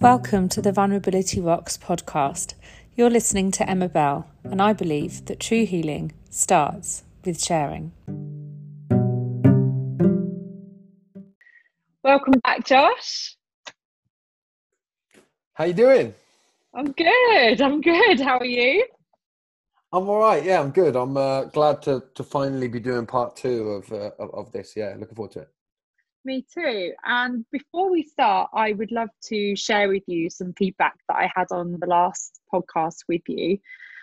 Welcome to the Vulnerability Rocks podcast. You're listening to Emma Belle, and I believe that true healing starts with sharing. Welcome back, Josh. How you doing? I'm good. I'm good. How are you? I'm all right. Yeah, I'm good. I'm uh, glad to to finally be doing part two of, uh, of of this. Yeah, looking forward to it. Me too. And before we start, I would love to share with you some feedback that I had on the last podcast with you.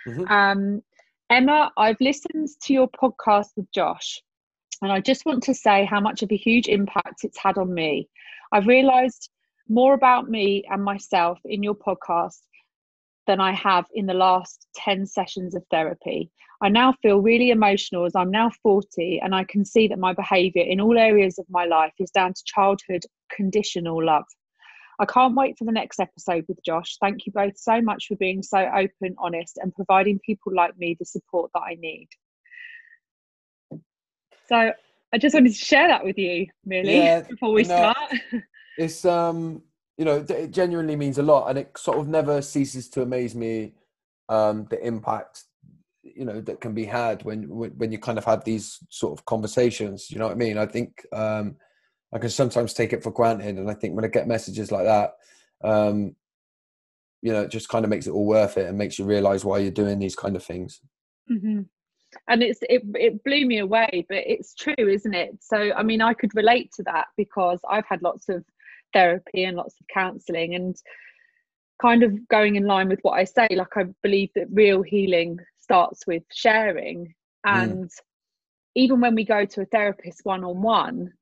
Mm-hmm. Um, Emma, I've listened to your podcast with Josh, and I just want to say how much of a huge impact it's had on me. I've realized more about me and myself in your podcast than I have in the last 10 sessions of therapy. I now feel really emotional as I'm now 40 and I can see that my behaviour in all areas of my life is down to childhood conditional love. I can't wait for the next episode with Josh. Thank you both so much for being so open, honest, and providing people like me the support that I need. So I just wanted to share that with you, really, yeah, before we no, start. It's um you know, it genuinely means a lot, and it sort of never ceases to amaze me um, the impact you know that can be had when when you kind of have these sort of conversations. You know what I mean? I think um, I can sometimes take it for granted, and I think when I get messages like that, um, you know, it just kind of makes it all worth it and makes you realize why you're doing these kind of things. Mm-hmm. And it's it it blew me away, but it's true, isn't it? So I mean, I could relate to that because I've had lots of therapy and lots of counseling and kind of going in line with what I say, like I believe that real healing starts with sharing. Mm. And mm. even when we go to a therapist one on one,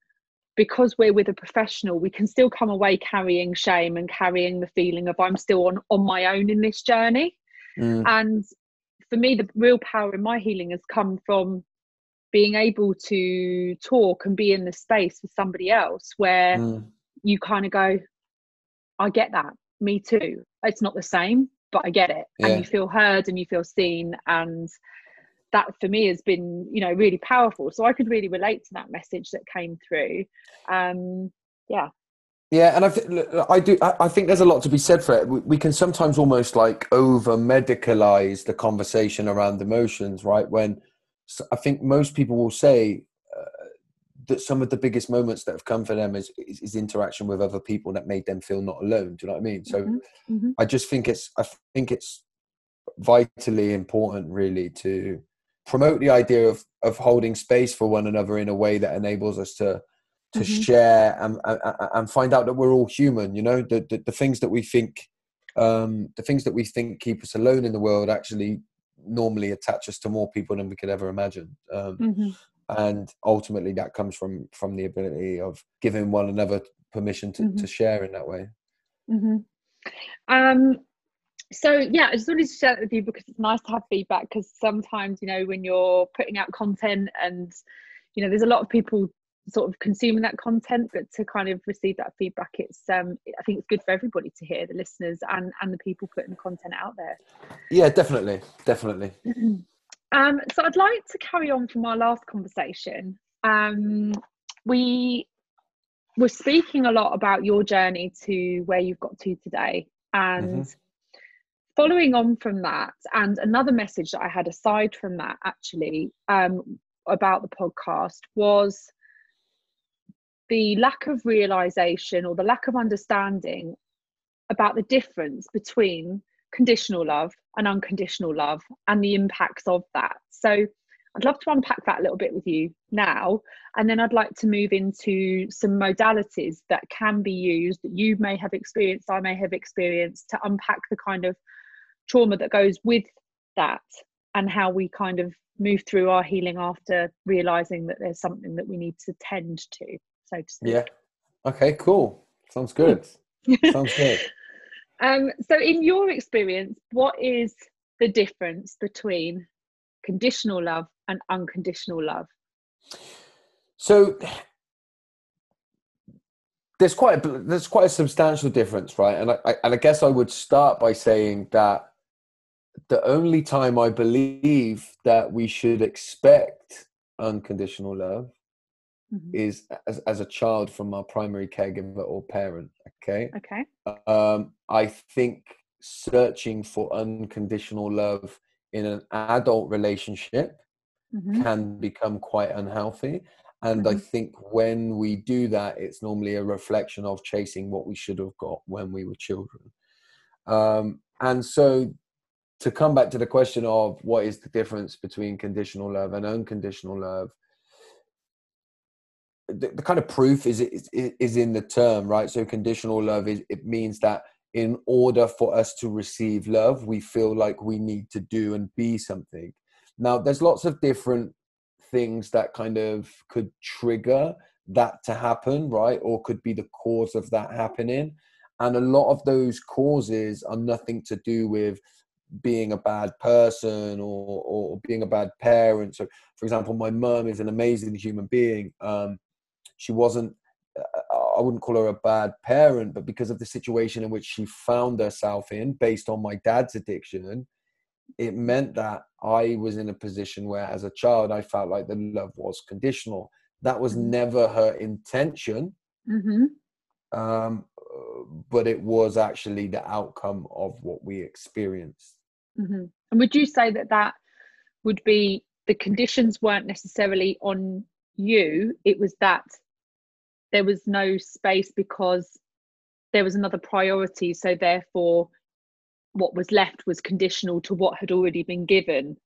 because we're with a professional, we can still come away carrying shame and carrying the feeling of I'm still on, on my own in this journey. Mm. And for me, the real power in my healing has come from being able to talk and be in the space with somebody else where mm you kind of go, I get that. Me too. It's not the same, but I get it. Yeah. And you feel heard and you feel seen. And that for me has been, you know, really powerful. So I could really relate to that message that came through. Um, yeah. Yeah, and I, th- I do. I think there's a lot to be said for it. We can sometimes almost like over medicalize the conversation around emotions, right? When I think most people will say, that some of the biggest moments that have come for them is, is, is interaction with other people that made them feel not alone. Do you know what I mean? So mm-hmm. Mm-hmm. I just think it's I think it's vitally important, really, to promote the idea of of holding space for one another in a way that enables us to to mm-hmm. share and, and, and find out that we're all human. You know, the the, the things that we think um, the things that we think keep us alone in the world actually normally attach us to more people than we could ever imagine. Um, mm-hmm and ultimately that comes from from the ability of giving one another permission to, mm-hmm. to share in that way mm-hmm. um so yeah i just wanted to share that with you because it's nice to have feedback because sometimes you know when you're putting out content and you know there's a lot of people sort of consuming that content but to kind of receive that feedback it's um i think it's good for everybody to hear the listeners and and the people putting the content out there yeah definitely definitely Um, so I'd like to carry on from our last conversation. Um, we were speaking a lot about your journey to where you've got to today, and mm-hmm. following on from that, and another message that I had aside from that actually um, about the podcast was the lack of realization or the lack of understanding about the difference between conditional love and unconditional love and the impacts of that. So I'd love to unpack that a little bit with you now. And then I'd like to move into some modalities that can be used that you may have experienced, I may have experienced, to unpack the kind of trauma that goes with that and how we kind of move through our healing after realizing that there's something that we need to tend to, so to speak. Yeah. Okay, cool. Sounds good. Sounds good. Um, so, in your experience, what is the difference between conditional love and unconditional love? So, there's quite a, there's quite a substantial difference, right? And I, I and I guess I would start by saying that the only time I believe that we should expect unconditional love mm-hmm. is as, as a child from our primary caregiver or parent. Okay. Okay. Um, I think searching for unconditional love in an adult relationship mm-hmm. can become quite unhealthy. And mm-hmm. I think when we do that, it's normally a reflection of chasing what we should have got when we were children. Um, and so to come back to the question of what is the difference between conditional love and unconditional love, the, the kind of proof is, is is in the term, right? So conditional love is it means that in order for us to receive love, we feel like we need to do and be something. Now, there's lots of different things that kind of could trigger that to happen, right? Or could be the cause of that happening. And a lot of those causes are nothing to do with being a bad person or, or being a bad parent. So, for example, my mum is an amazing human being. Um, she wasn't, I wouldn't call her a bad parent, but because of the situation in which she found herself in, based on my dad's addiction, it meant that I was in a position where, as a child, I felt like the love was conditional. That was mm-hmm. never her intention. Mm-hmm. Um, but it was actually the outcome of what we experienced. Mm-hmm. And would you say that that would be the conditions weren't necessarily on you, it was that there was no space because there was another priority. So, therefore, what was left was conditional to what had already been given,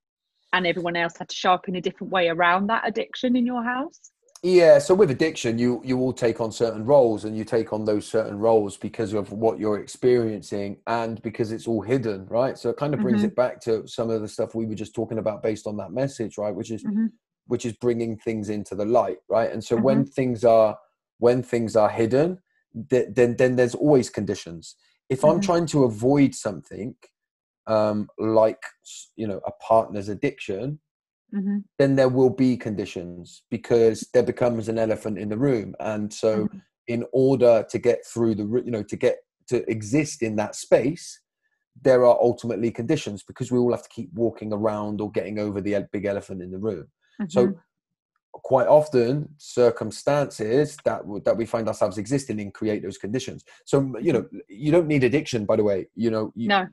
and everyone else had to show up in a different way around that addiction in your house? Yeah, so with addiction, you you will take on certain roles, and you take on those certain roles because of what you're experiencing, and because it's all hidden, right? So it kind of brings mm-hmm. it back to some of the stuff we were just talking about based on that message, right? Which is mm-hmm. which is bringing things into the light, right? And so mm-hmm. when things are when things are hidden, th- then then there's always conditions. If I'm mm-hmm. trying to avoid something, um, like you know a partner's addiction, mm-hmm. then there will be conditions because there becomes an elephant in the room and so mm-hmm. in order to get through the you know to get to exist in that space there are ultimately conditions because we all have to keep walking around or getting over the big elephant in the room mm-hmm. so quite often circumstances that that we find ourselves existing in create those conditions so you know you don't need addiction by the way you know you, no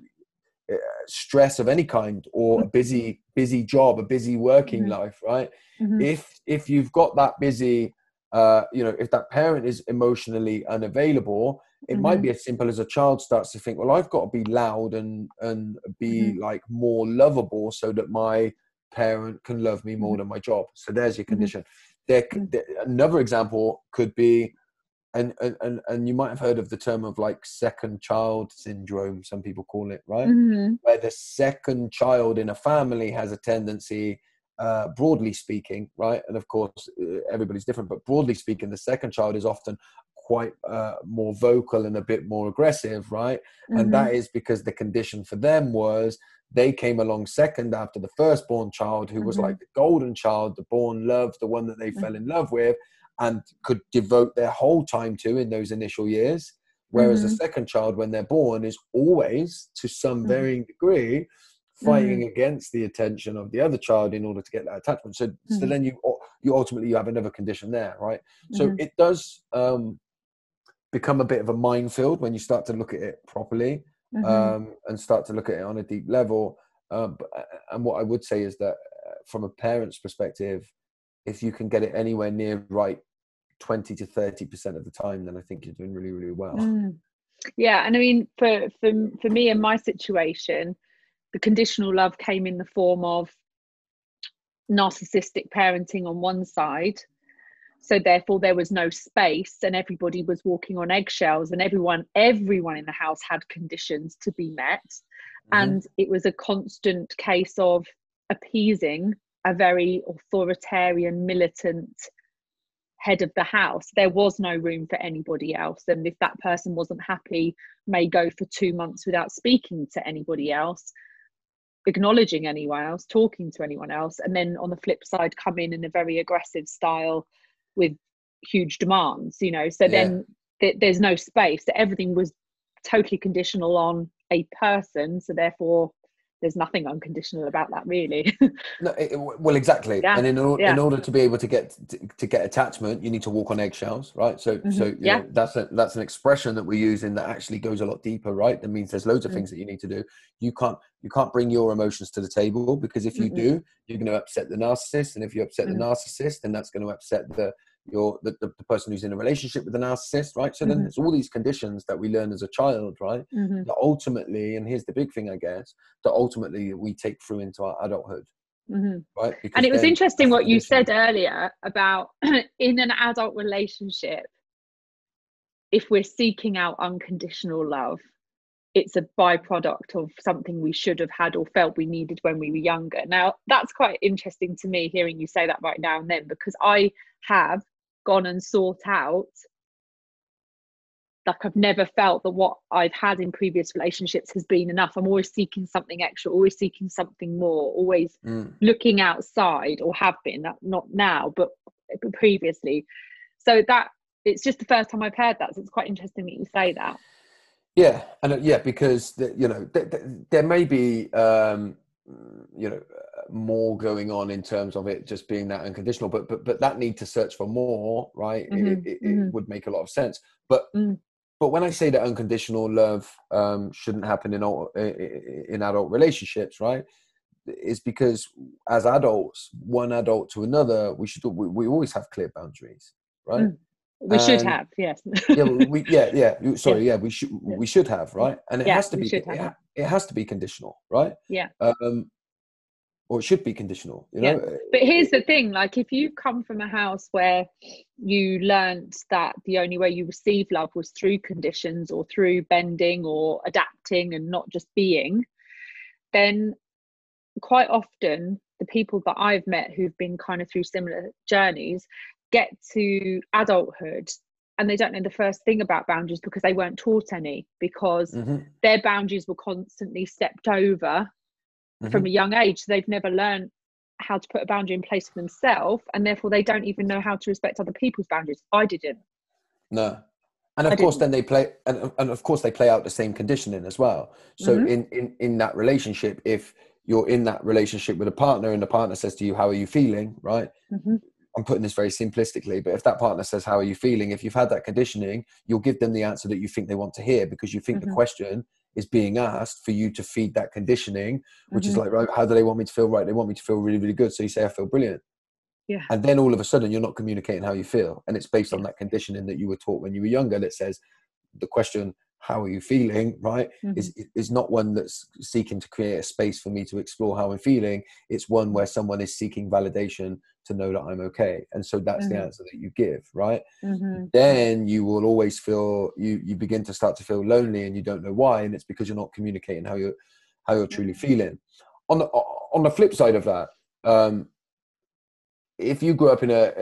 stress of any kind or a mm-hmm. busy busy job a busy working mm-hmm. life right mm-hmm. if if you've got that busy uh you know if that parent is emotionally unavailable it mm-hmm. might be as simple as a child starts to think well i've got to be loud and and be mm-hmm. like more lovable so that my parent can love me more mm-hmm. than my job. So there's your condition. There, there another example could be and, and and you might have heard of the term of like second child syndrome some people call it right? Mm-hmm. where the second child in a family has a tendency uh, broadly speaking right? And of course uh, everybody's different but broadly speaking the second child is often quite uh, more vocal and a bit more aggressive right? Mm-hmm. and that is because the condition for them was they came along second after the firstborn child who was mm-hmm. like the golden child the born love the one that they mm-hmm. fell in love with and could devote their whole time to in those initial years. Whereas mm-hmm. a second child, when they're born, is always, to some mm-hmm. varying degree, fighting mm-hmm. against the attention of the other child in order to get that attachment. So, so mm-hmm. then you you ultimately you have another condition there, right? So mm-hmm. it does um, become a bit of a minefield when you start to look at it properly mm-hmm. um, and start to look at it on a deep level. Um, but, and what I would say is that uh, from a parent's perspective, if you can get it anywhere near right 20 to 30% of the time, then I think you're doing really, really well. Mm. Yeah. And I mean, for, for, for me in my situation, the conditional love came in the form of narcissistic parenting on one side. So therefore there was no space and everybody was walking on eggshells and everyone, everyone in the house had conditions to be met. Mm-hmm. And it was a constant case of appeasing a very authoritarian, militant head of the house. There was no room for anybody else. And if that person wasn't happy, may go for two months without speaking to anybody else, acknowledging anyone else, talking to anyone else. And then on the flip side, come in in a very aggressive style with huge demands, you know. So yeah. then th- there's no space. So everything was totally conditional on a person. So therefore, there's nothing unconditional about that really no, it, well exactly Yeah, and in, or, yeah. in order to be able to get to, to get attachment you need to walk on eggshells right so Mhm, so yeah. know, that's a, that's an expression that we're using that actually goes a lot deeper right that means there's loads of Mm. things that you need to do you can't you can't bring your emotions to the table because if you Mm-mm. do you're going to upset the narcissist and if you upset Mhm. the narcissist then that's going to upset the your the, the, person who's in a relationship with the narcissist right so then Mhm. there's all these conditions that we learn as a child right Mhm. that ultimately and here's the big thing i guess that ultimately we take through into our adulthood Mhm. right because and it was interesting what you said earlier about in an adult relationship if we're seeking out unconditional love it's a byproduct of something we should have had or felt we needed when we were younger now that's quite interesting to me hearing you say that right now and then because i have gone and sought out like I've never felt that what I've had in previous relationships has been enough. I'm always seeking something extra, always seeking something more, always Mm. looking outside or have been not- now but but previously so that it's just the first time i've heard that so it's quite interesting that you say that Yeah, and uh, yeah, because the, you know th- th- there may be um, you know more going on in terms of it just being that unconditional, but but but that need to search for more, right? It- Mhm, It, it, mhm. would make a lot of sense. But Mm. but when I say that unconditional love um, shouldn't happen in all in adult relationships, right? Is because as adults, one adult to another, we should we, we always have clear boundaries, right? Mm. We should have yes yeah, we, yeah, yeah. Sorry, yeah, we should we should have right, and it Yeah, has to be it, ha- it has to be conditional, right? Yeah. Um, or it should be conditional. You know. But here's the thing like if you come from a house where you learnt that the only way you receive love was through conditions or through bending or adapting and not just being then quite often the people that i've met who've been kind of through similar journeys get to adulthood and they don't know the first thing about boundaries because they weren't taught any because Mhm, their boundaries were constantly stepped over mhm. from a young age. They've never learned how to put a boundary in place for themselves, and therefore they don't even know how to respect other people's boundaries. I didn't. No. And I of course, didn't. then they play, and, and of course they play out the same conditioning as well. So Mhm. in, in in that relationship, if you're in that relationship with a partner and the partner says to you, "How are you feeling?" Right? I'm putting this very simplistically, but if that partner says, How are you feeling? If you've had that conditioning, you'll give them the answer that you think they want to hear because you think the Mhm. question is being asked for you to feed that conditioning, which is Mhm. like, right, how do they want me to feel? Right, they want me to feel really, really good. So you say, I feel brilliant. Yeah. And then all of a sudden, you're not communicating how you feel. And it's based on that conditioning that you were taught when you were younger that says, the question, How are you feeling? Right, is, is not one that's seeking to create a space for me to explore how I'm feeling. It's one where someone is seeking validation to know that I'm okay. And so that's the Mhm. answer that you give, right? Mhm. Then you will always feel you you begin to start to feel lonely and you don't know why, and it's because you're not communicating how you're how you're truly feeling. On the on the flip side of that, um, if you grew up in a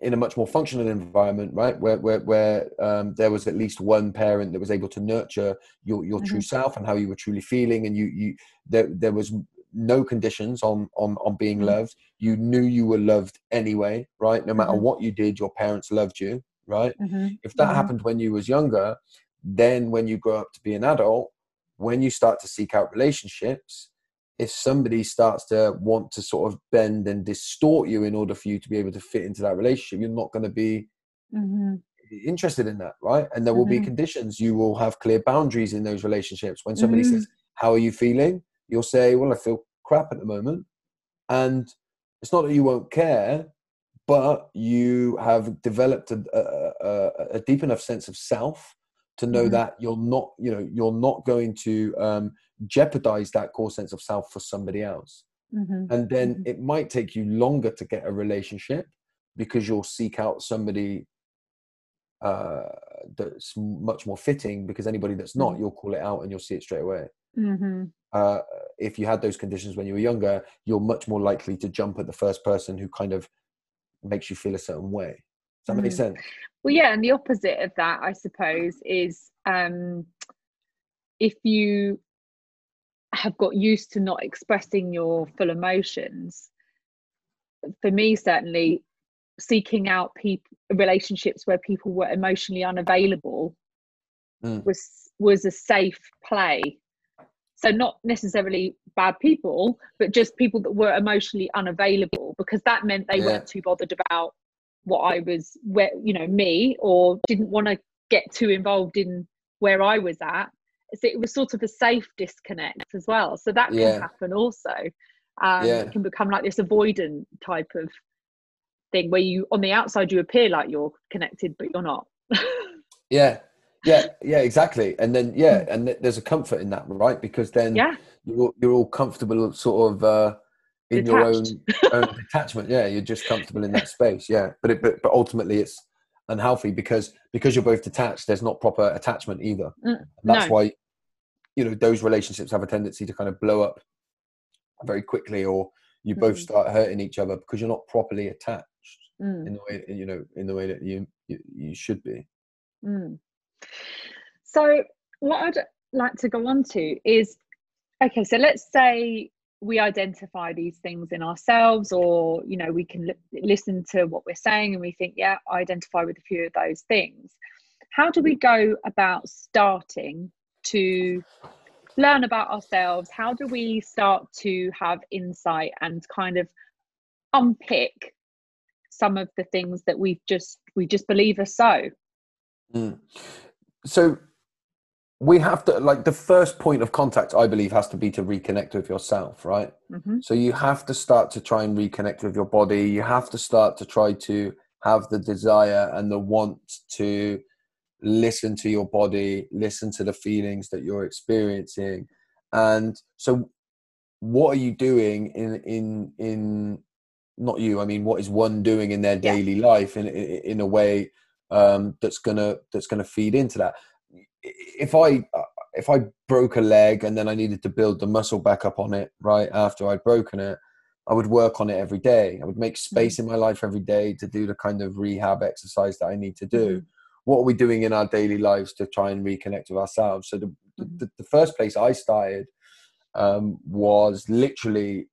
in a much more functional environment, right, where where where um, there was at least one parent that was able to nurture your your true Mhm. self and how you were truly feeling, and you you there there was no conditions on on on being Mhm. loved. You knew you were loved anyway, right? No matter Mhm. what you did, your parents loved you, right? Mhm. If that Mhm. happened when you was younger, then when you grow up to be an adult, when you start to seek out relationships, if somebody starts to want to sort of bend and distort you in order for you to be able to fit into that relationship, you're not going to be Mhm. interested in that, right? And there will be Mhm. conditions. You will have clear boundaries in those relationships. When somebody says, How are you feeling? You'll say, Well, I feel crap at the moment. And it's not that you won't care, but you have developed a, a, a, deep enough sense of self to know Mhm. that you're not, you know, you're not going to um, jeopardize that core sense of self for somebody else. Mhm. And then Mhm. it might take you longer to get a relationship because you'll seek out somebody uh, that's much more fitting because anybody that's not, Mhm. you'll call it out and you'll see it straight away. Mhm. Uh, if you had those conditions when you were younger, you're much more likely to jump at the first person who kind of makes you feel a certain way. Does that make Mhm. sense? Well, yeah, and the opposite of that, I suppose, is um, if you have got used to not expressing your full emotions. For me, certainly, seeking out people relationships where people were emotionally unavailable Mm. was was a safe play so not necessarily bad people but just people that were emotionally unavailable because that meant they Yeah. weren't too bothered about what i was where you know me or didn't want to get too involved in where i was at so it was sort of a safe disconnect as well so that can Yeah. happen also um, Yeah. it can become like this avoidant type of thing where you on the outside you appear like you're connected but you're not Yeah, yeah, yeah, exactly. And then yeah, and th- there's a comfort in that, right? Because then Hmm. yeah you're you're all comfortable, sort of uh, in your own, Detached. own detachment. Yeah, you're just comfortable in that space. Yeah, but it, but but ultimately it's unhealthy because because you're both detached. There's not proper attachment either. Mm, And that's no. why you know those relationships have a tendency to kind of blow up very quickly, or you both Mhm. start hurting each other because you're not properly attached Mm. in the way you know in the way that you you, you should be. Mm. So, what I'd like to go on to is okay, so let's say we identify these things in ourselves, or you know, we can li- listen to what we're saying and we think, yeah, I identify with a few of those things. How do we go about starting to learn about ourselves? How do we start to have insight and kind of unpick some of the things that we've just we just believe are so? Mm. So we have to like the first point of contact i believe has to be to reconnect with yourself right? Hmm so you have to start to try and reconnect with your body. You have to start to try to have the desire and the want to listen to your body listen to the feelings that you're experiencing. And so what are you doing in in in not you i mean what is one doing in their Yeah. daily life in in in a way um that's gonna that's gonna feed into that. If i if i broke a leg and then i needed to build the muscle back up on it right after i'd broken it i would work on it every day. I would make space in my life every day to do the kind of rehab exercise that i need to do. Mhm. what are we doing in our daily lives to try and reconnect with ourselves? So the, Mhm. the, the first place i started um, was literally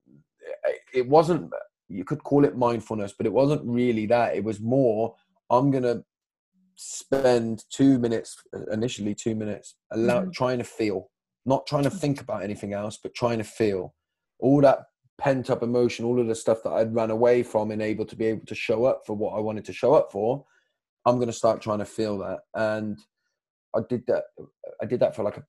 it wasn't you could call it mindfulness but it wasn't really that. It was more i'm gonna spend two minutes initially two minutes allow Mhm. trying to feel not trying to think about anything else but trying to feel all that pent up emotion all of the stuff that i'd run away from and able to be able to show up for what i wanted to show up for i'm going to start trying to feel that. And i did that i did that for like a,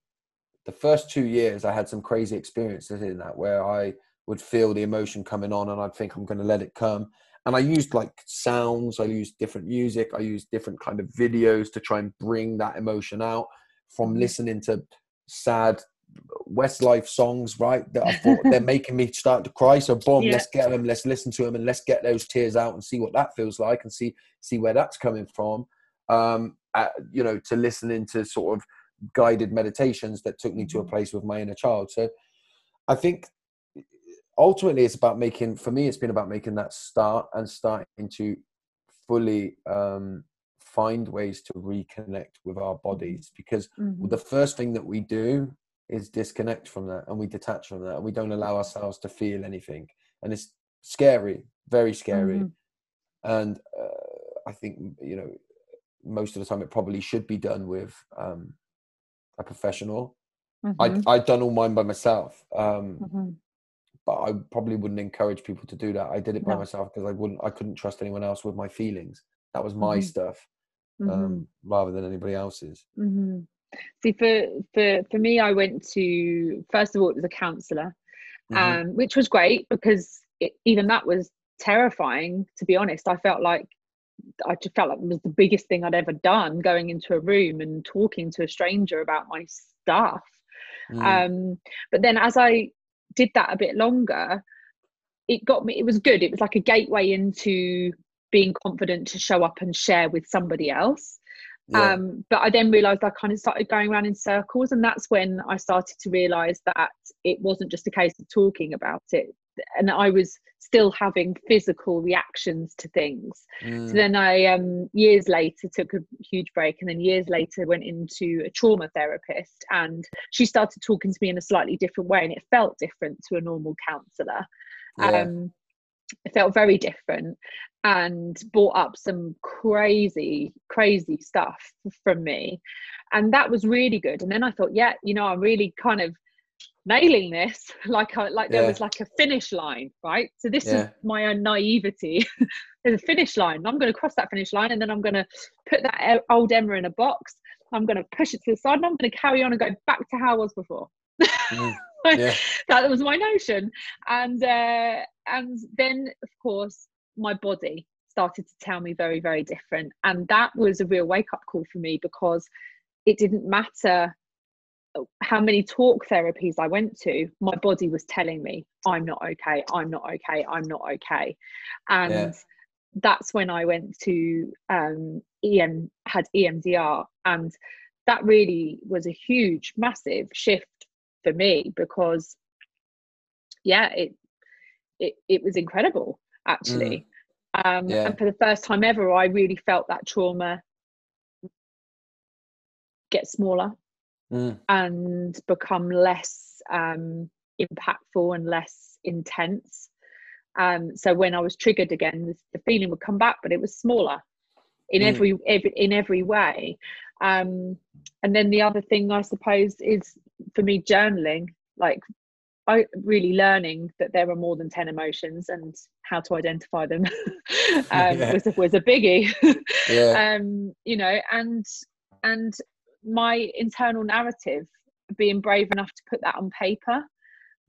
the first two years i had some crazy experiences in that where i would feel the emotion coming on and i'd think i'm going to let it come and i used like sounds i used different music i used different kind of videos to try and bring that emotion out from Mhm. listening to sad westlife songs right that i thought they're making me start to cry so boom Yeah. let's get them let's listen to them and let's get those tears out and see what that feels like and see see where that's coming from um uh, you know to listening to sort of guided meditations that took me to a Mhm. place with my inner child so i think ultimately it's about making for me it's been about making that start and starting to fully um find ways to reconnect with our bodies because Mhm. the first thing that we do is disconnect from that and we detach from that and we don't allow ourselves to feel anything and it's scary very scary Mhm. and uh, i think you know most of the time it probably should be done with um, a professional Mhm. I'd, I'd done all mine by myself um, Mhm. But i probably wouldn't encourage people to do that i did it by No. myself because i wouldn't i couldn't trust anyone else with my feelings that was my Mhm. stuff Mhm. um, rather than anybody else's hmm See, for for for me, I went to first of all, it was a counsellor, Mhm. um, which was great because it, even that was terrifying. To be honest, I felt like I just felt like it was the biggest thing I'd ever done, going into a room and talking to a stranger about my stuff. Mm. Um, but then as I did that a bit longer, it got me. It was good. It was like a gateway into being confident to show up and share with somebody else. yeah. Um, but I then realized I kind of started going around in circles, and that's when I started to realize that it wasn't just a case of talking about it, and I was still having physical reactions to things. Mm. So then I, um, years later, took a huge break, and then years later went into a trauma therapist, and she started talking to me in a slightly different way, and it felt different to a normal counsellor. yeah. Um, it felt very different and brought up some crazy, crazy stuff from me. And that was really good. And then I thought, yeah, you know, I'm really kind of nailing this like a, like there Yeah. was like a finish line right so this Yeah. is my own naivety there's a finish line i'm going to cross that finish line and then i'm going to put that old emma in a box i'm going to push it to the side and i'm going to carry on and go back to how i was before Mm. Yeah. that was my notion and uh, and then of course my body started to tell me very very different and that was a real wake up call for me because it didn't matter how many talk therapies I went to, my body was telling me, I'm not okay, I'm not okay, I'm not okay. And Yeah. that's when I went to um, EM, had EMDR. And that really was a huge, massive shift for me because, yeah, it, it, it was incredible actually. Um, Yeah. And for the first time ever, I really felt that trauma get smaller Mm. and become less um, impactful and less intense. Um, so when I was triggered again, the, feeling would come back, but it was smaller in Mm. every, every in every way. Um, and then the other thing, I suppose, is for me journaling, like I really learning that there are more than ten emotions and how to identify them um, Yeah. was a, was a biggie. Yeah. um you know and and my internal narrative being brave enough to put that on paper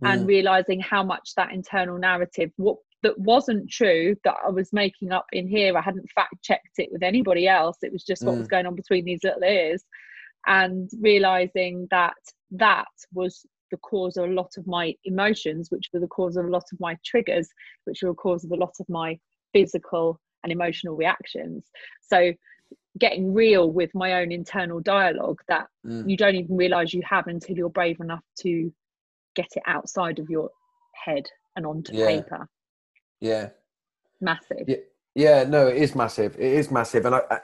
and Mm. realizing how much that internal narrative what that wasn't true that I was making up in here I hadn't fact checked it with anybody else it was just what was Mm. going on between these little ears and realizing that that was the cause of a lot of my emotions which were the cause of a lot of my triggers which were the cause of a lot of my physical and emotional reactions so getting real with my own internal dialogue that Mm. you don't even realize you have until you're brave enough to get it outside of your head and onto Yeah. paper Yeah. massive Yeah. Yeah, no, it is massive. It is massive, and I, I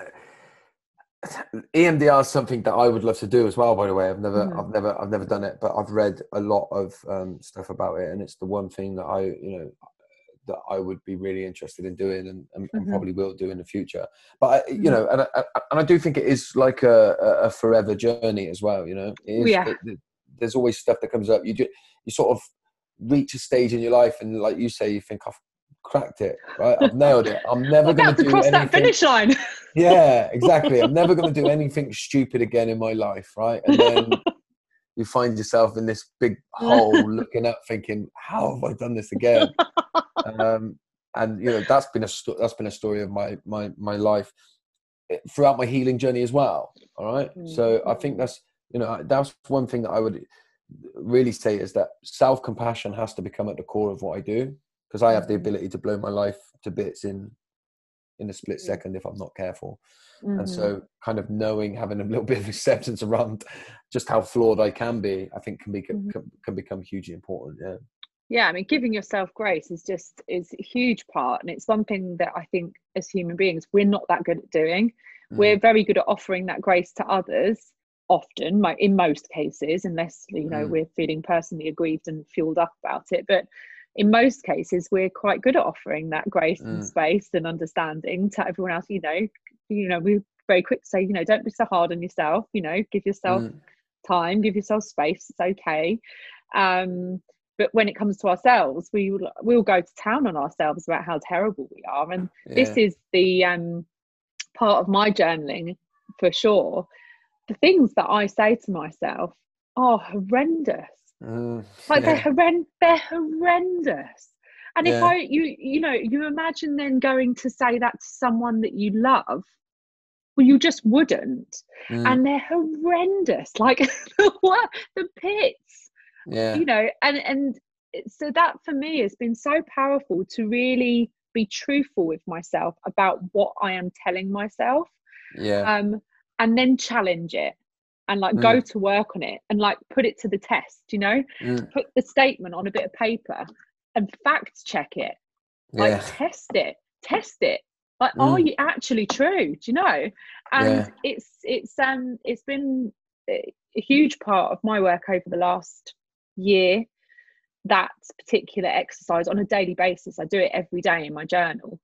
EMDR is something that I would love to do as well. By the way, I've never, Mhm. I've never, I've never done it, but I've read a lot of um, stuff about it, and it's the one thing that I, you know, that I would be really interested in doing, and, and, and Mhm. probably will do in the future. But I, you Mhm. know, and I, and I do think it is like a, a- forever journey as well. You know, is, Yeah. it- it- there's always stuff that comes up. You do, you sort of reach a stage in your life, and like you say, you think I've cracked it, right? I've nailed it. I'm never going to to do cross anything. that finish line Yeah, exactly. I'm never going to do anything stupid again in my life, right? And then you find yourself in this big hole, looking up, thinking, "How have I done this again?" um, and you know, that's been a sto- that's been a story of my my my life eh, throughout my healing journey as well. All right. So I think Mm. that's you know that's one thing that I would really say is that self compassion has to become at the core of what I do because I have the Mhm. ability to blow my life to bits in in a split Mhm. second if I'm not careful and Mhm. so kind of knowing having a little bit of acceptance around just how flawed i can be i think can be Mhm. can, can become hugely important yeah yeah i mean giving yourself grace is just is a huge part and it's one thing that i think as human beings we're not that good at doing Mm. we're very good at offering that grace to others often mo- in most cases unless you know Mm. we're feeling personally aggrieved and fueled up about it but in most cases we're quite good at offering that grace and Mm. space and understanding to everyone else you know you know we're very quick to say you know don't be so hard on yourself you know give yourself Mm. time give yourself space it's okay um but when it comes to ourselves we will we'll go to town on ourselves about how terrible we are. And this is the um part of my journaling for sure. The things that i say to myself are horrendous. Mm. like they're yeah. horrendous they're horrendous. And if i you you know you imagine then going to say that to someone that you love well you just wouldn't. Mm. and they're horrendous. Like the what the pits yeah. You know and and so that for me has been so powerful to really be truthful with myself about what i am telling myself yeah. um and then challenge it and like go to work on it and like put it to the test you know? Mm. put the statement on a bit of paper and fact check it. Like yeah. test it test it. Like are Mm. you actually true? Do you know? And Yeah. it's it's um it's been a huge part of my work over the last year that particular exercise on a daily basis i do it every day in my journal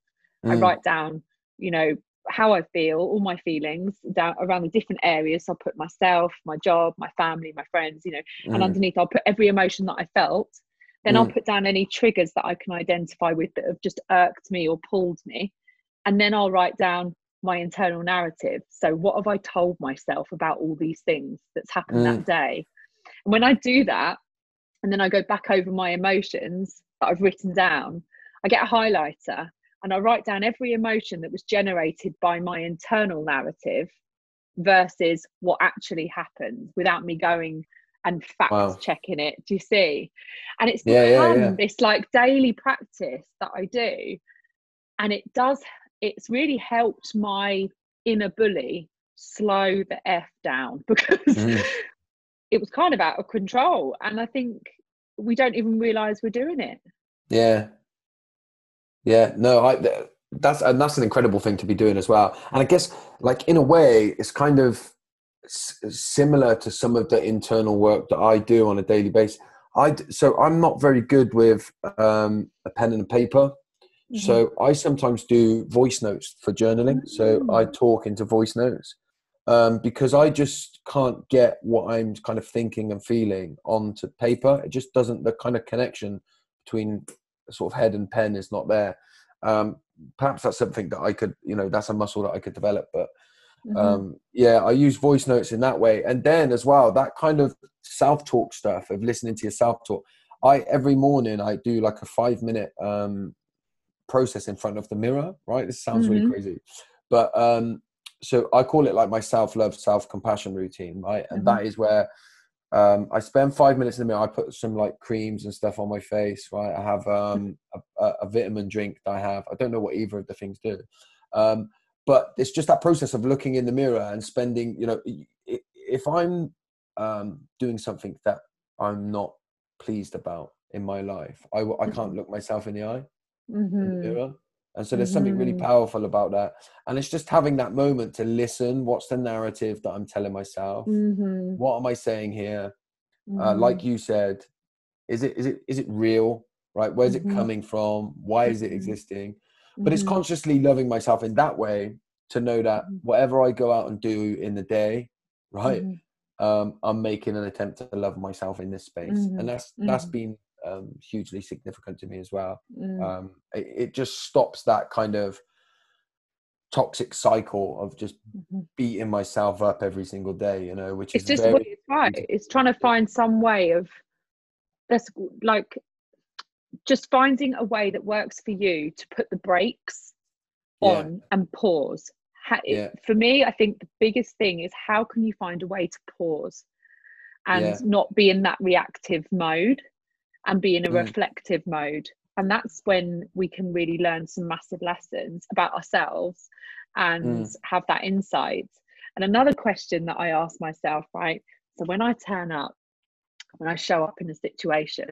i Mm. write down you know how I feel, all my feelings down around the different areas. So I'll put myself, my job, my family, my friends, you know, mm. and underneath I'll put every emotion that I felt. Then mm. I'll put down any triggers that I can identify with that have just irked me or pulled me. And then I'll write down my internal narrative. So what have I told myself about all these things that's happened mm. that day? And when I do that, and then I go back over my emotions that I've written down, I get a highlighter and I write down every emotion that was generated by my internal narrative versus what actually happened without me going and fact wow. checking it. Do you see? And it's become yeah, yeah, yeah. this like daily practice that I do. And it does, it's really helped my inner bully slow the F down because mm. It was kind of out of control. And I think we don't even realize we're doing it. Yeah, yeah, no, I that's and that's an incredible thing to be doing as well. And I guess, like in a way, it's kind of s- similar to some of the internal work that I do on a daily basis. I so I'm not very good with um, a pen and a paper. Mm-hmm. So I sometimes do voice notes for journaling. So I mm. talk into voice notes um, because I just can't get what I'm kind of thinking and feeling onto paper. It just doesn't the kind of connection between sort of head and pen is not there. Um, perhaps that's something that I could, you know, that's a muscle that I could develop. But mm-hmm. um, yeah, I use voice notes in that way. And then as well, that kind of self talk stuff of listening to your self talk. I every morning I do like a five minute um, process in front of the mirror. Right, this sounds mm-hmm. really crazy, but um, so I call it like my self love, self compassion routine. Right, and mm-hmm. that is where um, I spend five minutes in the mirror. I put some like creams and stuff on my face. Right. I have um, a, a, vitamin drink that I have. I don't know what either of the things do, um, but it's just that process of looking in the mirror and spending. You know, if I'm um, doing something that I'm not pleased about in my life, I, I can't mm-hmm. look myself in the eye. Mm-hmm. In the mm-hmm. mirror. And so there's mm-hmm. something really mm-hmm. powerful about that. And it's just having that moment to listen. What's the narrative that I'm telling myself? Mm-hmm. What am I saying here? Mm-hmm. Uh, like you said, is it is it is it real? Right? Where's it mm-hmm. coming from? Why is it mm-hmm. existing? But it's consciously loving myself in that way to know that whatever I go out and do in the day, right? Um, I'm making an attempt to love myself in this space. And that's that's been um, hugely significant to me as well. Mm. Um, it, it, just stops that kind of toxic cycle of just mm-hmm. beating myself up every single day. You know, which it's is just very, it's right. It's trying to find some way of this, like just finding a way that works for you to put the brakes yeah. on and pause. yeah. For me, I think the biggest thing is how can you find a way to pause and yeah. not be in that reactive mode and be in a mm. reflective mode and that's when we can really learn some massive lessons about ourselves and mm. have that insight and another question that i ask myself right so when i turn up when i show up in a situation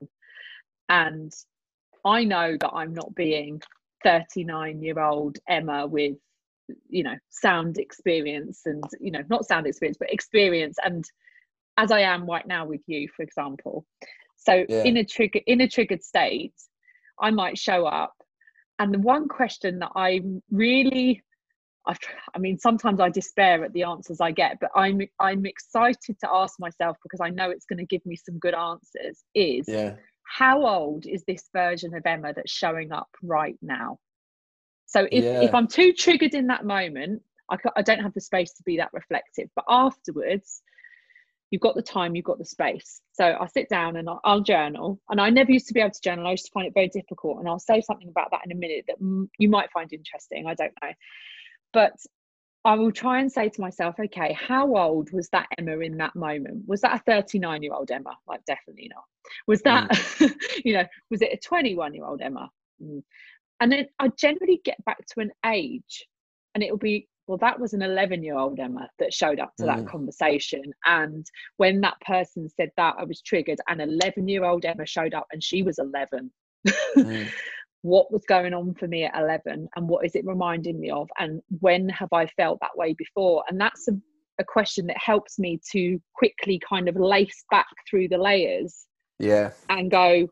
and i know that i'm not being 39 year old emma with you know sound experience and you know not sound experience but experience and as i am right now with you for example so yeah. in a trigger in a triggered state, I might show up, and the one question that I'm really I've, I mean, sometimes I despair at the answers I get, but I'm I'm excited to ask myself because I know it's going to give me some good answers. Is yeah. how old is this version of Emma that's showing up right now? So if yeah. if I'm too triggered in that moment, I, I don't have the space to be that reflective. But afterwards, you've got the time, you've got the space. So I sit down and I'll, I'll, journal. And I never used to be able to journal. I used to find it very difficult. And I'll say something about that in a minute that m- you might find interesting. I don't know. But I will try and say to myself, okay, how old was that Emma in that moment? Was that a 39 year old Emma? Like, definitely not. Was that, mm. you know, was it a 21 year old Emma? Mm. And then I generally get back to an age and it'll be well that was an 11 year old emma that showed up to mm. that conversation. And when that person said that i was triggered. And 11 year old emma showed up and she was 11 mm. what was going on for me at 11 and what is it reminding me of? And when have i felt that way before? And that's a, a question that helps me to quickly kind of lace back through the layers yeah. and go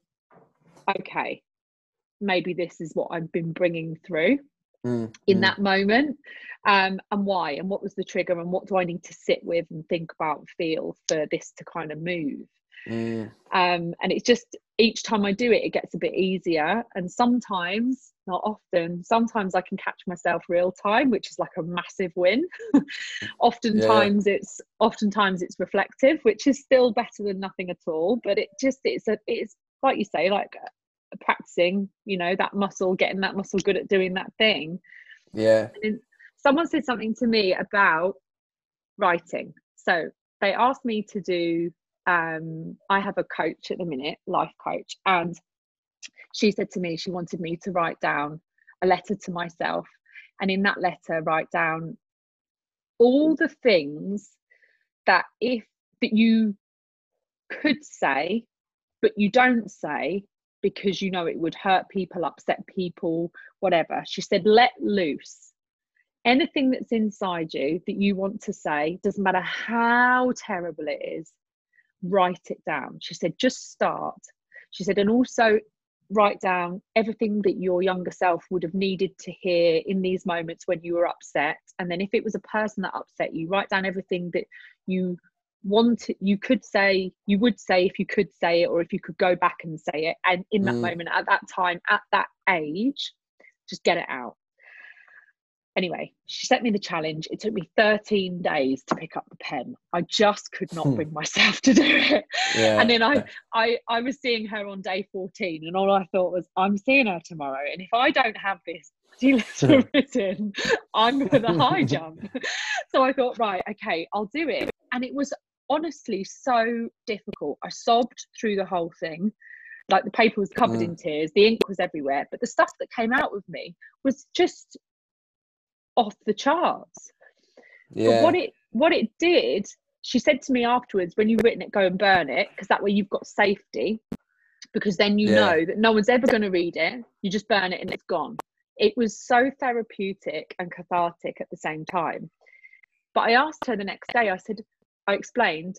okay maybe this is what i've been bringing through Mm, in mm, that moment um, and why and what was the trigger and what do i need to sit with and think about and feel for this to kind of move? Mm, um, and it's just each time i do it it gets a bit easier and sometimes not often sometimes i can catch myself real time which is like a massive win. Oftentimes it's oftentimes it's reflective which is still better than nothing at all but it just it's a it's like you say like practicing you know that muscle getting that muscle good at doing that thing. Yeah. and someone said something to me about writing. So they asked me to do um i have a coach at the minute life coach and she said to me she wanted me to write down a letter to myself. And in that letter write down all the things that if that you could say but you don't say because you know it would hurt people upset people whatever. She said let loose. Anything that's inside you that you want to say doesn't matter how terrible it is write it down. She said just start. She said and also write down everything that your younger self would have needed to hear in these moments when you were upset. And then if it was a person that upset you write down everything that you want you could say you would say if you could say it or if you could go back and say it and in that Mm. moment at that time at that age just get it out. Anyway she sent me the challenge. It took me 13 days to pick up the pen. I just could not Hmm. bring myself to do it. Yeah. and then I, I i was seeing her on day 14 and all i thought was i'm seeing her tomorrow and if i don't have this letter written i'm going to high jump. So i thought right okay i'll do it. And it was honestly so difficult i sobbed through the whole thing like the paper was covered Mm. in tears the ink was everywhere but the stuff that came out with me was just off the charts yeah. but what it what it did, she said to me afterwards, when you've written it, go and burn it, because that way you've got safety. Because then you Yeah. know that no one's ever going to read it. You just burn it and it's gone. It was so therapeutic and cathartic at the same time. But I asked her the next day, I said, I explained,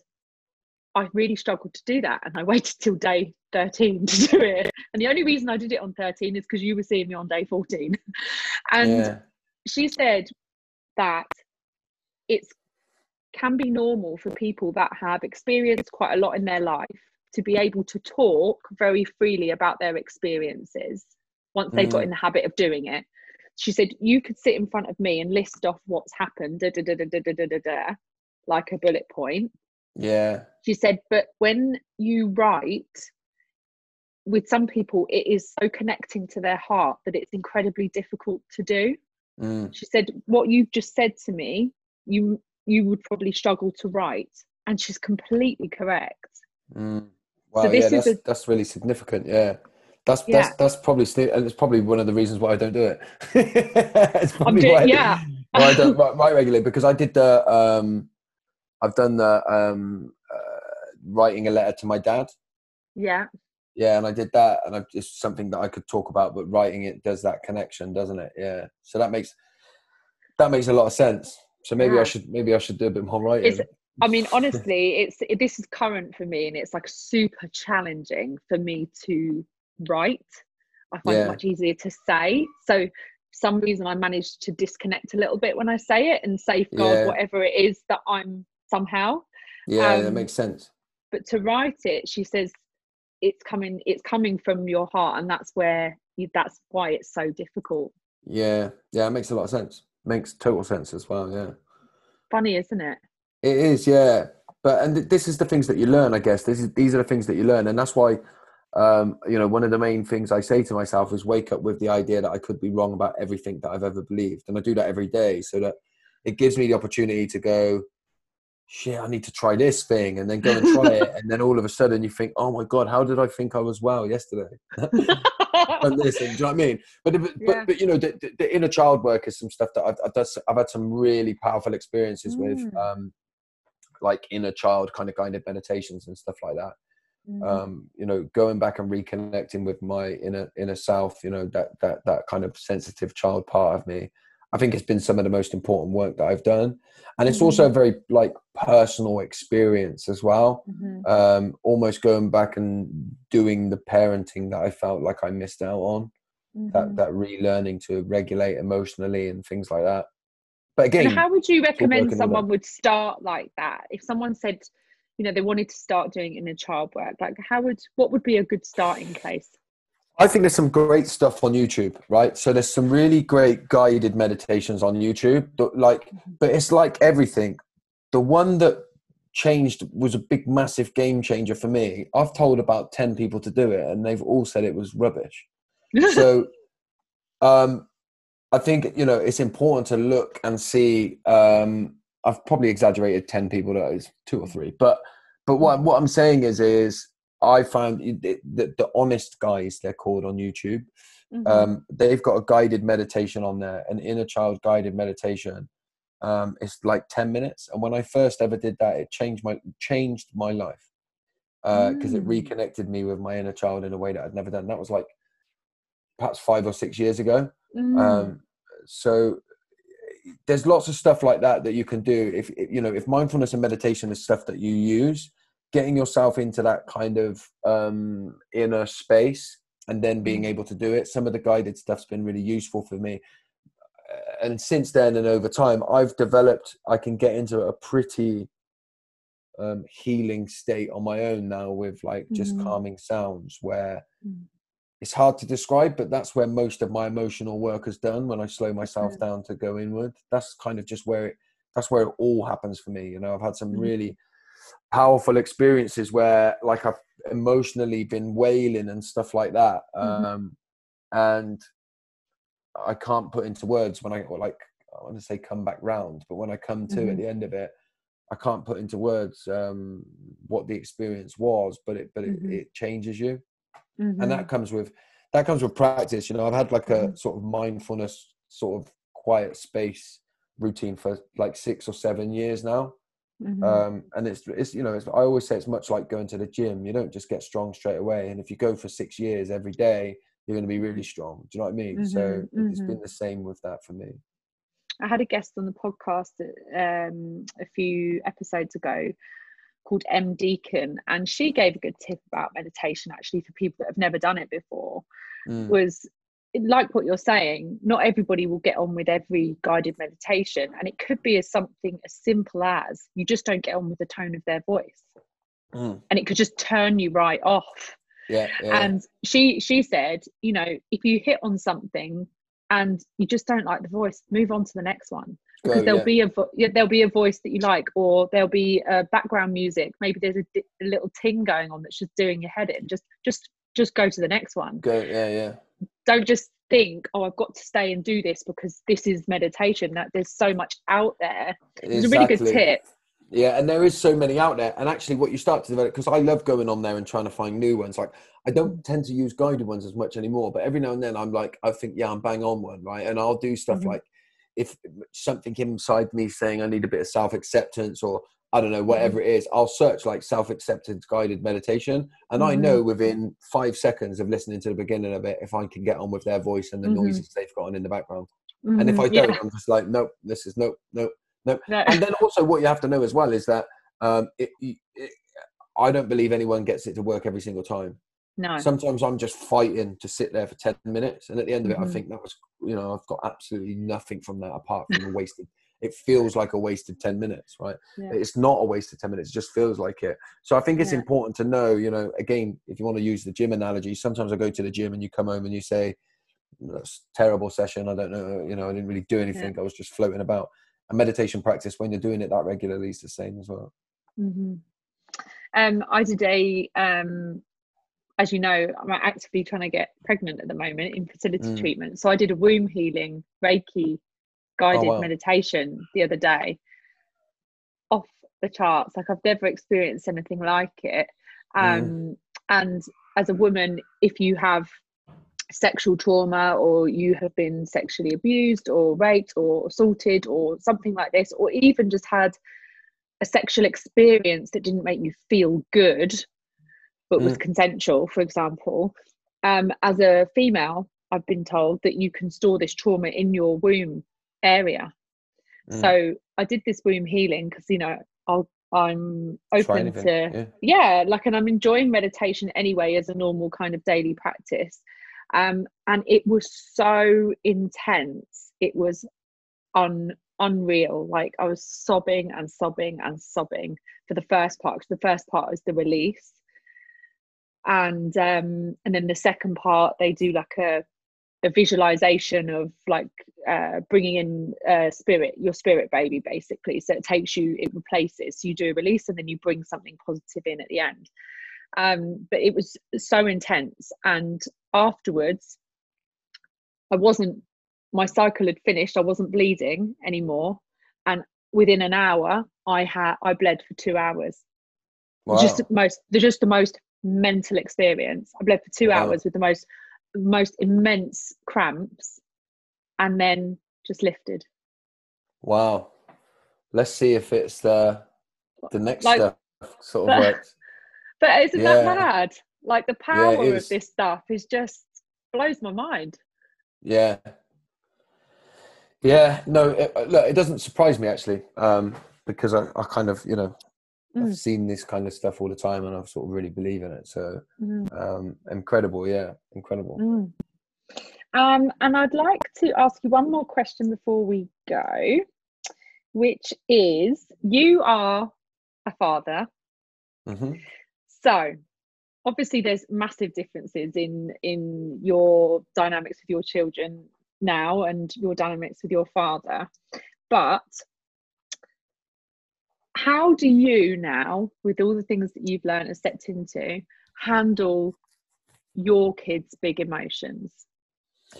I really struggled to do that. And I waited till day 13 to do it. And the only reason I did it on 13 is because you were seeing me on day 14. and yeah. she said that it's can be normal for people that have experienced quite a lot in their life to be able to talk very freely about their experiences once they've got Mm. in the habit of doing it. She said, You could sit in front of me and list off what's happened, da, da, da, like a bullet point. Yeah. She said, But when you write, with some people, it is so connecting to their heart that it's incredibly difficult to do Mm. she said what you've just said to me you you would probably struggle to write and she's completely correct Mm. Wow, this yeah, is that's a- that's really significant. Yeah, that's Yeah. that's that's probably and it's probably one of the reasons why I don't do it. it's probably do- why, yeah. why I don't write, write regularly because I did the um, I've done the um, uh, writing a letter to my dad. yeah Yeah, and I did that, and I, it's something that I could talk about, but writing it does that connection, doesn't it? Yeah, so that makes that makes a lot of sense. So maybe Yeah. I should maybe I should do a bit more writing. It's- i mean honestly it's it, this is current for me and it's like super challenging for me to write i find Yeah. it much easier to say so for some reason i managed to disconnect a little bit when i say it and safeguard Yeah. whatever it is that i'm somehow yeah, that um, makes sense. but to write it she says it's coming it's coming from your heart and that's where you, that's why it's so difficult Yeah, yeah, it makes a lot of sense. Makes total sense as well. Yeah. funny isn't it It is, yeah. But and th- this is the things that you learn, I guess. This is these are the things that you learn, and that's why, um, you know, one of the main things I say to myself is wake up with the idea that I could be wrong about everything that I've ever believed, and I do that every day, so that it gives me the opportunity to go, shit, I need to try this thing, and then go and try it, and then all of a sudden you think, oh my god, how did I think I was well yesterday? and this, and do you know what I mean? But but, Yeah. but, but you know, the, the, the inner child work is some stuff that I've I've, done, I've had some really powerful experiences with, Mm. um, like inner child kind of guided meditations and stuff like that. Mm. Um, you know, going back and reconnecting with my inner inner self, you know, that that that kind of sensitive child part of me. I think it's been some of the most important work that I've done, and it's also a very like personal experience as well Mhm. um, almost going back and doing the parenting that I felt like I missed out on. mm-hmm. that that relearning to regulate emotionally and things like that. But again, and how would you recommend someone would start like that? If someone said, you know, they wanted to start doing inner child work, like how would what would be a good starting place? I think there's some great stuff on YouTube, right? So there's some really great guided meditations on YouTube. Like, mm-hmm. but it's like everything. The one that changed was a big, massive game changer for me. I've told about ten people to do it, and they've all said it was rubbish. so, um, I think you know it's important to look and see. Um, I've probably exaggerated ten people. That is two or three, but but what what I'm saying is is I found the, the, the honest guys they're called on YouTube. Mm-hmm. Um, they've got a guided meditation on there, an inner child guided meditation. Um, it's like ten minutes, and when I first ever did that, it changed my changed my life because uh, mm. it reconnected me with my inner child in a way that I'd never done. That was like perhaps five or six years ago. Mm. Um, so there's lots of stuff like that that you can do if you know if mindfulness and meditation is stuff that you use getting yourself into that kind of um, inner space and then being mm. able to do it. Some of the guided stuff's been really useful for me. Uh, and since then and over time, I've developed, I can get into a pretty um, healing state on my own now with like just mm. calming sounds where mm. it's hard to describe, but that's where most of my emotional work is done when I slow myself down to go inward. That's kind of just where it, that's where it all happens for me. You know, I've had some mm. really powerful experiences where like I've emotionally been wailing and stuff like that. Mm-hmm. Um, and I can't put into words when I like I want to say come back round, but when I come to mm-hmm. at the end of it, I can't put into words um, what the experience was, but it but it, mm-hmm. it changes you, and that mm-hmm. comes with that comes with practice. You know, I've had like a mm-hmm. sort of mindfulness sort of quiet space routine for like six or seven years now Mm-hmm. Um, and it's, it's you know it's, I always say it's much like going to the gym. You don't just get strong straight away, and if you go for six years every day, you're going to be really strong. Do you know what I mean? Mm-hmm. So mm-hmm. it's been mm-hmm. the same with that for me. I had a guest on the podcast um, a few episodes ago called M Deacon, and she gave a good tip about meditation actually for people that have never done it before. Mm. Was like what you're saying, not everybody will get on with every guided meditation, and it could be as something as simple as you just don't get on with the tone of their voice, mm. and it could just turn you right off. Yeah, yeah. And she she said, you know, if you hit on something and you just don't like the voice, move on to the next one because there'll yeah. be a vo- yeah, there'll be a voice that you like, or there'll be a background music. Maybe there's a, di- a little ting going on that's just doing your head in. Just just just go to the next one. Go, yeah, yeah. Don't just think oh i've got to stay and do this because this is meditation. That there's so much out there. It's exactly. a really good tip. Yeah and there is so many out there. And actually what you start to develop because i love going on there and trying to find new ones. Like i don't tend to use guided ones as much anymore but every now and then i'm like i think yeah i'm bang on one right? And i'll do stuff mm-hmm. like if something inside me saying i need a bit of self-acceptance or I don't know, mm-hmm. whatever it is, I'll search like self acceptance guided meditation. And mm-hmm. I know within five seconds of listening to the beginning of it, if I can get on with their voice and the mm-hmm. noises they've got on in the background. Mm-hmm. And if I don't, yeah. I'm just like, nope, this is nope, nope, nope. No. And then also, what you have to know as well is that um, it, it, I don't believe anyone gets it to work every single time. No. Sometimes I'm just fighting to sit there for 10 minutes. And at the end of it, I mm-hmm. think that was, you know, I've got absolutely nothing from that apart from the wasted it feels like a wasted 10 minutes right yeah. it's not a wasted 10 minutes it just feels like it so i think it's yeah. important to know you know again if you want to use the gym analogy sometimes i go to the gym and you come home and you say that's terrible session i don't know you know i didn't really do anything yeah. i was just floating about a meditation practice when you're doing it that regularly is the same as well mm-hmm. um i did a um as you know, I'm actively trying to get pregnant at the moment in fertility mm. treatment. So I did a womb healing Reiki guided oh, wow. meditation the other day off the charts like i've never experienced anything like it um, mm. and as a woman if you have sexual trauma or you have been sexually abused or raped or assaulted or something like this or even just had a sexual experience that didn't make you feel good but was mm. consensual for example um, as a female i've been told that you can store this trauma in your womb area. Mm. So I did this womb healing because you know I'll I'm open to yeah. yeah. like and I'm enjoying meditation anyway as a normal kind of daily practice. um, and it was so intense it was un, unreal like i was sobbing and sobbing and sobbing for the first part because the first part is the release and um and then the second part they do like a a visualization of like uh, bringing in uh, spirit your spirit baby basically. So it takes you it replaces so you do a release and then you bring something positive in at the end. Um, but it was so intense. And afterwards i wasn't my cycle had finished. I wasn't bleeding anymore. And within an hour i had i bled for two hours. Wow. just the most the just the most mental experience. I bled for two Wow. hours with the most most immense cramps and then just lifted Wow. Let's see if it's the the next Like- stuff sort of but- works. but isn't that mad like the power it of is. this stuff is just blows my mind Yeah. Yeah. No. It, look, it doesn't surprise me actually, um, because I, I kind of you know Mm. I've seen this kind of stuff all the time, and I've sort of really believe in it. So Mm, um, incredible. Yeah. Incredible. mm. um and i'd like to ask you one more question before we go which is you are a father hmm So, obviously, there's massive differences in in your dynamics with your children now and your dynamics with your father. But how do you now, with all the things that you've learned and stepped into, handle your kids' big emotions?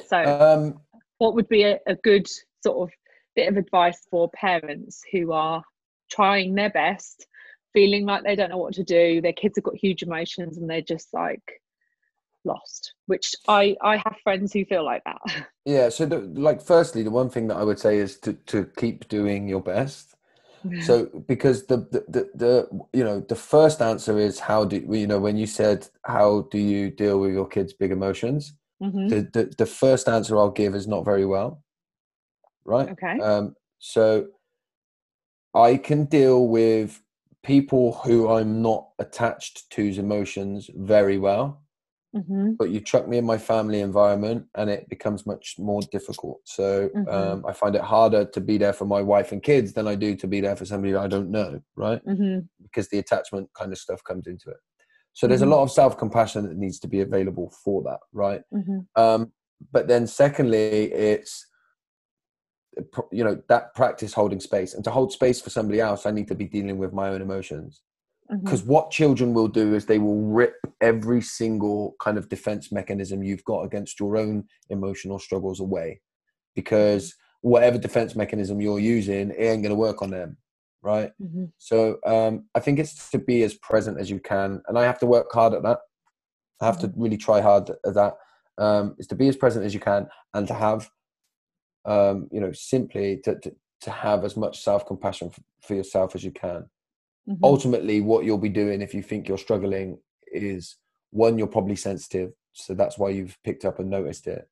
So, Um, what would be a, a good sort of bit of advice for parents who are trying their best feeling like they don't know what to do their kids have got huge emotions and they're just like lost which i i have friends who feel like that yeah. So, the, like, firstly, the one thing that I would say is to to keep doing your best. So because the, the the the you know the first answer is how do you know when you said how do you deal with your kids' big emotions? Mhm. The the, the first answer I'll give is not very well. Right. okay Um, so I can deal with people who I'm not attached to's emotions very well, hmm but you chuck me in my family environment and it becomes much more difficult. So Mhm. um, I find it harder to be there for my wife and kids than I do to be there for somebody I don't know, right? hmm Because the attachment kind of stuff comes into it. So there's a lot of self compassion that needs to be available for that, right? hmm Um, but then secondly, it's you know that practice holding space, and to hold space for somebody else, I need to be dealing with my own emotions. Because what children will do is they will rip every single kind of defense mechanism you've got against your own emotional struggles away, because whatever defense mechanism you're using, it ain't going to work on them, right? hmm So um, I think it's to be as present as you can, and I have to work hard at that. I have to really try hard at that. Um, is to be as present as you can, and to have, um, you know, simply to, to to have as much self compassion for, for yourself as you can. Hmm Ultimately, what you'll be doing if you think you're struggling is one, you're probably sensitive, so that's why you've picked up and noticed it.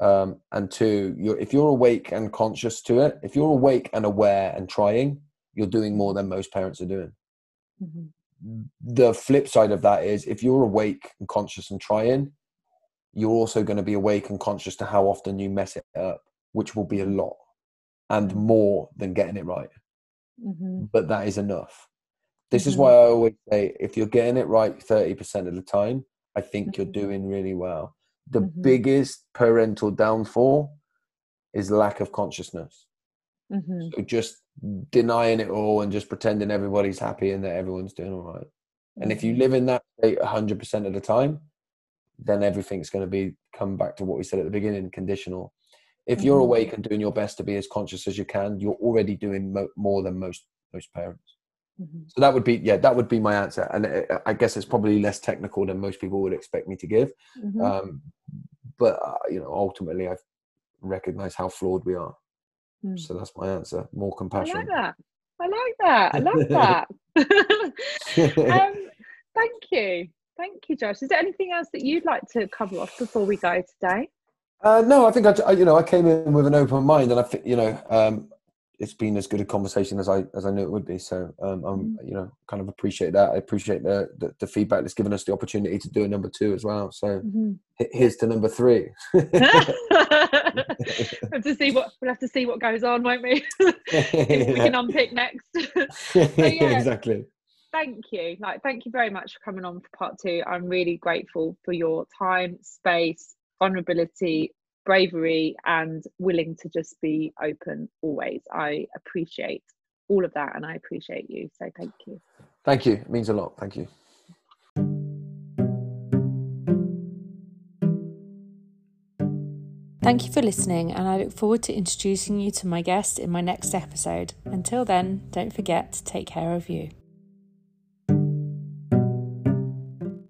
Um, and two, you're, if you're awake and conscious to it, if you're awake and aware and trying, you're doing more than most parents are doing. hmm The flip side of that is if you're awake and conscious and trying, you're also going to be awake and conscious to how often you mess it up, which will be a lot and more than getting it right. hmm But that is enough. This is Mhm. why I always say if you're getting it right 30% of the time, I think Mhm. you're doing really well. The Mhm. biggest parental downfall is lack of consciousness. hmm So just denying it all and just pretending everybody's happy and that everyone's doing all right. And if you Mm-hmm. live in that state 100% of the time, then everything's going to be come back to what we said at the beginning conditional. If you're awake and doing your best to be as conscious as you can, you're already doing mo- more than most most parents. Mhm. So that would be yeah, that would be my answer. And uh, I guess it's probably less technical than most people would expect me to give. Mhm. Um, but uh, you know, ultimately, I recognize how flawed we are. Mm. So that's my answer. More I compassion. like that. I like that. I love that. um, thank you. Thank you, Josh. Is there anything else that you'd like to cover off before we go today? Uh, no, I think I, I- you know, I came in with an open mind, and I think you know, um, it's been as good a conversation as I as I knew it would be. So um, I'm mm-hmm. you know kind of appreciate that. I appreciate the, the, the feedback that's given us the opportunity to do a number two as well. So mm-hmm. here's to number three. we'll have to see what we'll have to see what goes on, won't we? we can unpick next. yeah, exactly. Thank you. Like, thank you very much for coming on for part two. I'm really grateful for your time, space, vulnerability, bravery and willing to just be open always. I appreciate all of that and I appreciate you. So thank you. Thank you. It means a lot. Thank you. Thank you for listening, and I look forward to introducing you to my guest in my next episode. Until then, don't forget to take care of you.